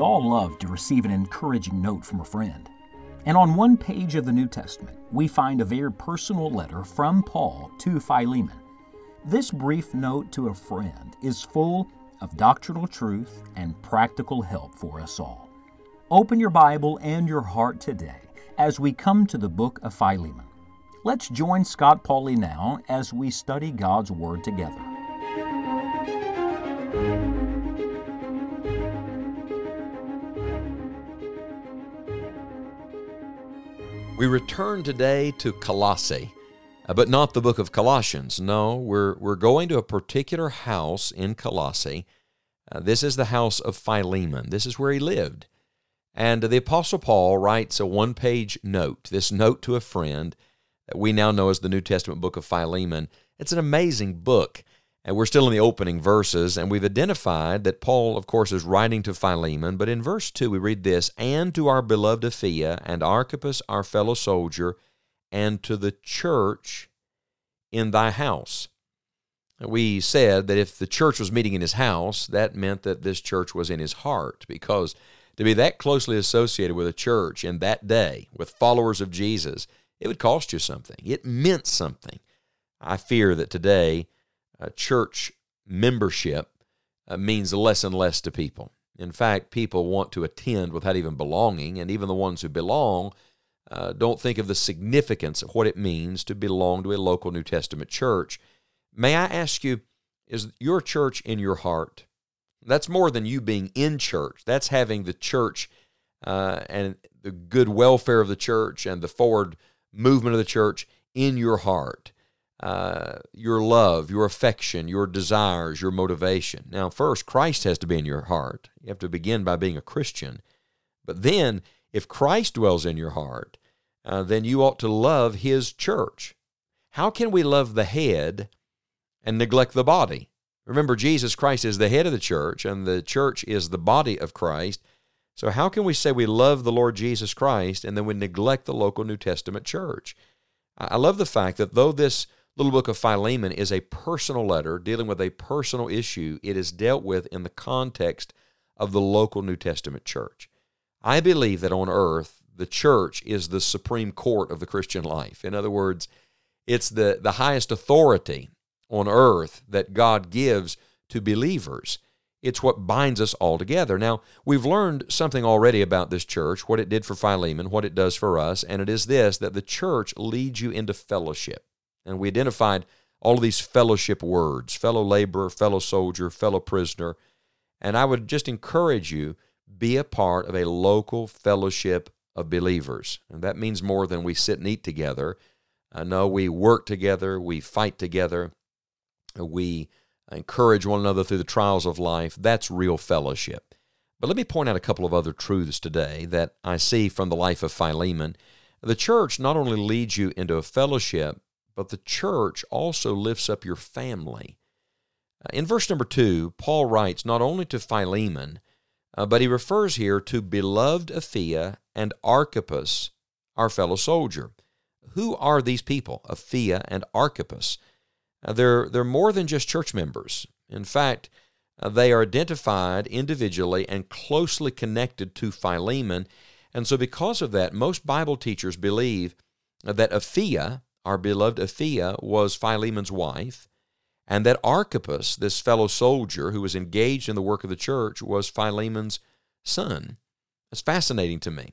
We all love to receive an encouraging note from a friend. And on one page of the New Testament, we find a very personal letter from Paul to Philemon. This brief note to a friend is full of doctrinal truth and practical help for us all. Open your Bible and your heart today as we come to the book of Philemon. Let's join Scott Pauley now as we study God's Word together. We return today to Colossae, uh, but not the book of Colossians. No, we're, we're going to a particular house in Colossae. Uh, this is the house of Philemon. This is where he lived. And the Apostle Paul writes a one page note, this note to a friend that we now know as the New Testament book of Philemon. It's an amazing book. And we're still in the opening verses, and we've identified that Paul, of course, is writing to Philemon. But in verse 2, we read this And to our beloved Apphia, and Archippus, our fellow soldier, and to the church in thy house. We said that if the church was meeting in his house, that meant that this church was in his heart, because to be that closely associated with a church in that day, with followers of Jesus, it would cost you something. It meant something. I fear that today, uh, church membership uh, means less and less to people. In fact, people want to attend without even belonging, and even the ones who belong uh, don't think of the significance of what it means to belong to a local New Testament church. May I ask you, is your church in your heart? That's more than you being in church. That's having the church uh, and the good welfare of the church and the forward movement of the church in your heart uh, your love, your affection, your desires, your motivation. Now, first, Christ has to be in your heart. You have to begin by being a Christian. But then, if Christ dwells in your heart, uh, then you ought to love His church. How can we love the head and neglect the body? Remember, Jesus Christ is the head of the church, and the church is the body of Christ. So, how can we say we love the Lord Jesus Christ and then we neglect the local New Testament church? I love the fact that though this little book of Philemon is a personal letter dealing with a personal issue. It is dealt with in the context of the local New Testament church. I believe that on earth, the church is the supreme court of the Christian life. In other words, it's the, the highest authority on earth that God gives to believers. It's what binds us all together. Now, we've learned something already about this church, what it did for Philemon, what it does for us, and it is this that the church leads you into fellowship. And we identified all of these fellowship words fellow laborer, fellow soldier, fellow prisoner. And I would just encourage you be a part of a local fellowship of believers. And that means more than we sit and eat together. Uh, I know we work together, we fight together, we uh, encourage one another through the trials of life. That's real fellowship. But let me point out a couple of other truths today that I see from the life of Philemon. The church not only leads you into a fellowship, but the church also lifts up your family. Uh, in verse number two, Paul writes not only to Philemon, uh, but he refers here to beloved Apphia and Archippus, our fellow soldier. Who are these people, Apphia and Archippus? Uh, they're, they're more than just church members. In fact, uh, they are identified individually and closely connected to Philemon. And so, because of that, most Bible teachers believe that Apphia, our beloved Apphia was Philemon's wife, and that Archippus, this fellow soldier who was engaged in the work of the church, was Philemon's son. That's fascinating to me.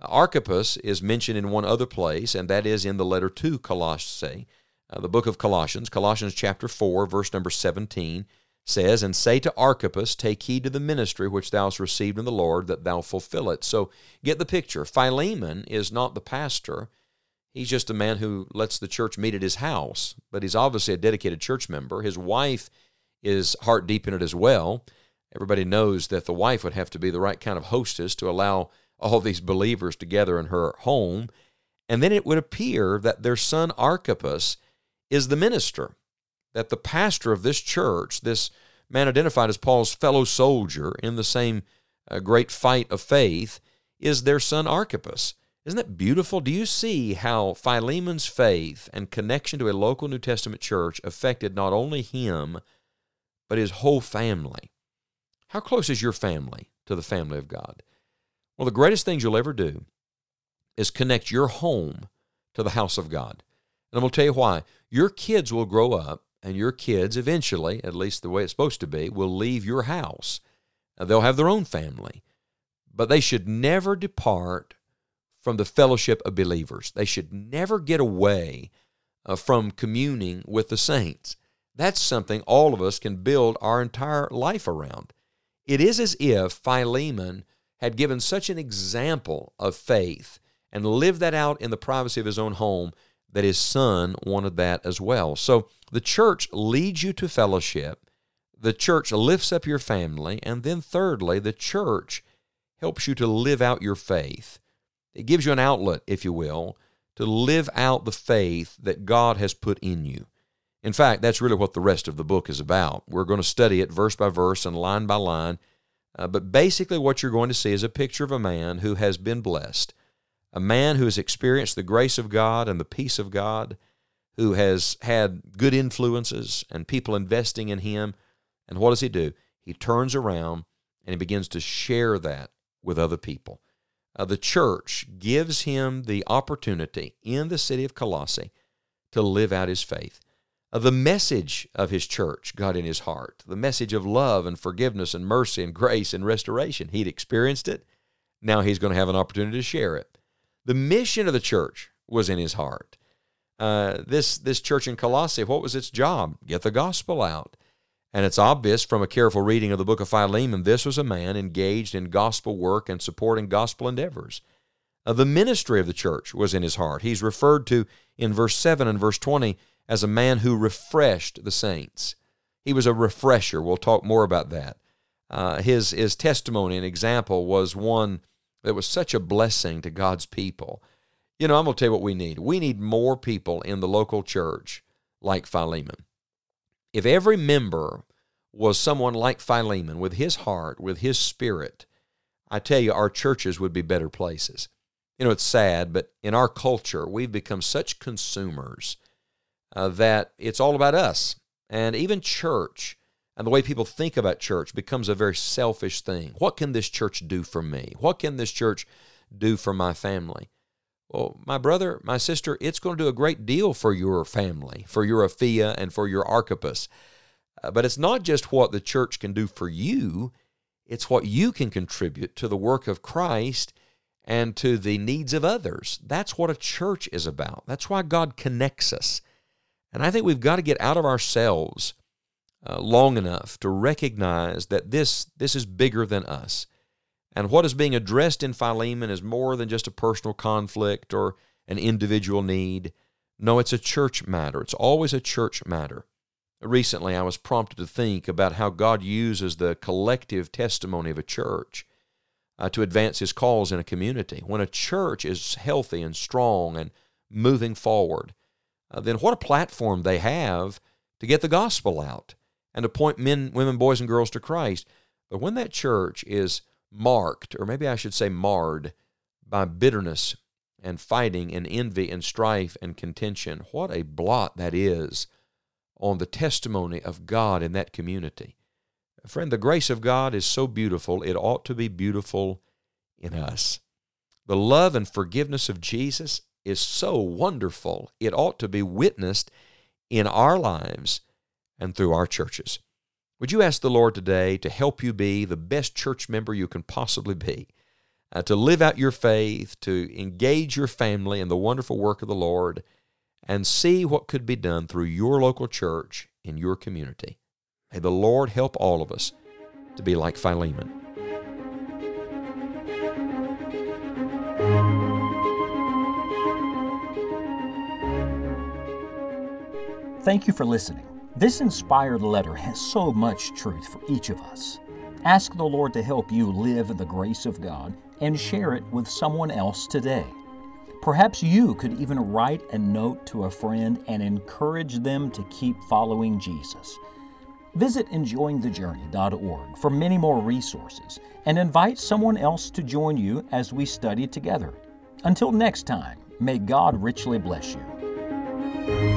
Archippus is mentioned in one other place, and that is in the letter to Colossae, uh, the book of Colossians. Colossians chapter 4, verse number 17 says, And say to Archippus, Take heed to the ministry which thou hast received in the Lord, that thou fulfill it. So get the picture. Philemon is not the pastor, He's just a man who lets the church meet at his house, but he's obviously a dedicated church member. His wife is heart deep in it as well. Everybody knows that the wife would have to be the right kind of hostess to allow all these believers together in her home. And then it would appear that their son Archippus is the minister, that the pastor of this church, this man identified as Paul's fellow soldier in the same uh, great fight of faith, is their son Archippus. Isn't that beautiful? Do you see how Philemon's faith and connection to a local New Testament church affected not only him, but his whole family? How close is your family? to the family of God. Of the greatest things you'll ever do is connect your home to the house of God. And I'm going to tell you why. Your kids will grow up, and your kids eventually, at least the way it's supposed to be, will leave your house. They'll have their own family. But they should never depart from the fellowship of believers. They should never get away uh, from communing with the saints. That's something all of us can build our entire life around. It is as if Philemon had given such an example of faith and lived that out in the privacy of his own home that his son wanted that as well. So the church leads you to fellowship, the church lifts up your family, and then thirdly, the church helps you to live out your faith. It gives you an outlet, if you will, to live out the faith that God has put in you. In fact, that's really what the rest of the book is about. We're going to study it verse by verse and line by line. Uh, but basically, what you're going to see is a picture of a man who has been blessed, a man who has experienced the grace of God and the peace of God, who has had good influences and people investing in him. And what does he do? He turns around and he begins to share that with other people uh, the church gives him the opportunity in the city of Colossae to live out his faith. Uh, the message of his church got in his heart the message of love and forgiveness and mercy and grace and restoration. He'd experienced it. Now he's going to have an opportunity to share it. The mission of the church was in his heart. Uh, this this church in Colossae, what was its job? Get the gospel out. And it's obvious from a careful reading of the book of Philemon, this was a man engaged in gospel work and supporting gospel endeavors. Uh, the ministry of the church was in his heart. He's referred to in verse 7 and verse 20 as a man who refreshed the saints. He was a refresher. We'll talk more about that. Uh, his, his testimony and example was one that was such a blessing to God's people. You know, I'm going to tell you what we need. We need more people in the local church like Philemon. If every member was someone like Philemon with his heart, with his spirit, I tell you, our churches would be better places. You know, it's sad, but in our culture, we've become such consumers uh, that it's all about us. And even church and the way people think about church becomes a very selfish thing. What can this church do for me? What can this church do for my family? Well, my brother, my sister, it's going to do a great deal for your family, for your Apphia, and for your Archippus. Uh, but it's not just what the church can do for you, it's what you can contribute to the work of Christ and to the needs of others. That's what a church is about. That's why God connects us. And I think we've got to get out of ourselves uh, long enough to recognize that this, this is bigger than us. And what is being addressed in Philemon is more than just a personal conflict or an individual need. No, it's a church matter. It's always a church matter. Recently, I was prompted to think about how God uses the collective testimony of a church uh, to advance His cause in a community. When a church is healthy and strong and moving forward, uh, then what a platform they have to get the gospel out and to point men, women, boys, and girls to Christ. But when that church is marked, or maybe I should say marred, by bitterness and fighting and envy and strife and contention. What a blot that is on the testimony of God in that community. Friend, the grace of God is so beautiful, it ought to be beautiful in us. The love and forgiveness of Jesus is so wonderful, it ought to be witnessed in our lives and through our churches. Would you ask the Lord today to help you be the best church member you can possibly be? Uh, to live out your faith, to engage your family in the wonderful work of the Lord, and see what could be done through your local church in your community. May the Lord help all of us to be like Philemon. Thank you for listening. This inspired letter has so much truth for each of us. Ask the Lord to help you live in the grace of God and share it with someone else today. Perhaps you could even write a note to a friend and encourage them to keep following Jesus. Visit enjoyingthejourney.org for many more resources and invite someone else to join you as we study together. Until next time, may God richly bless you.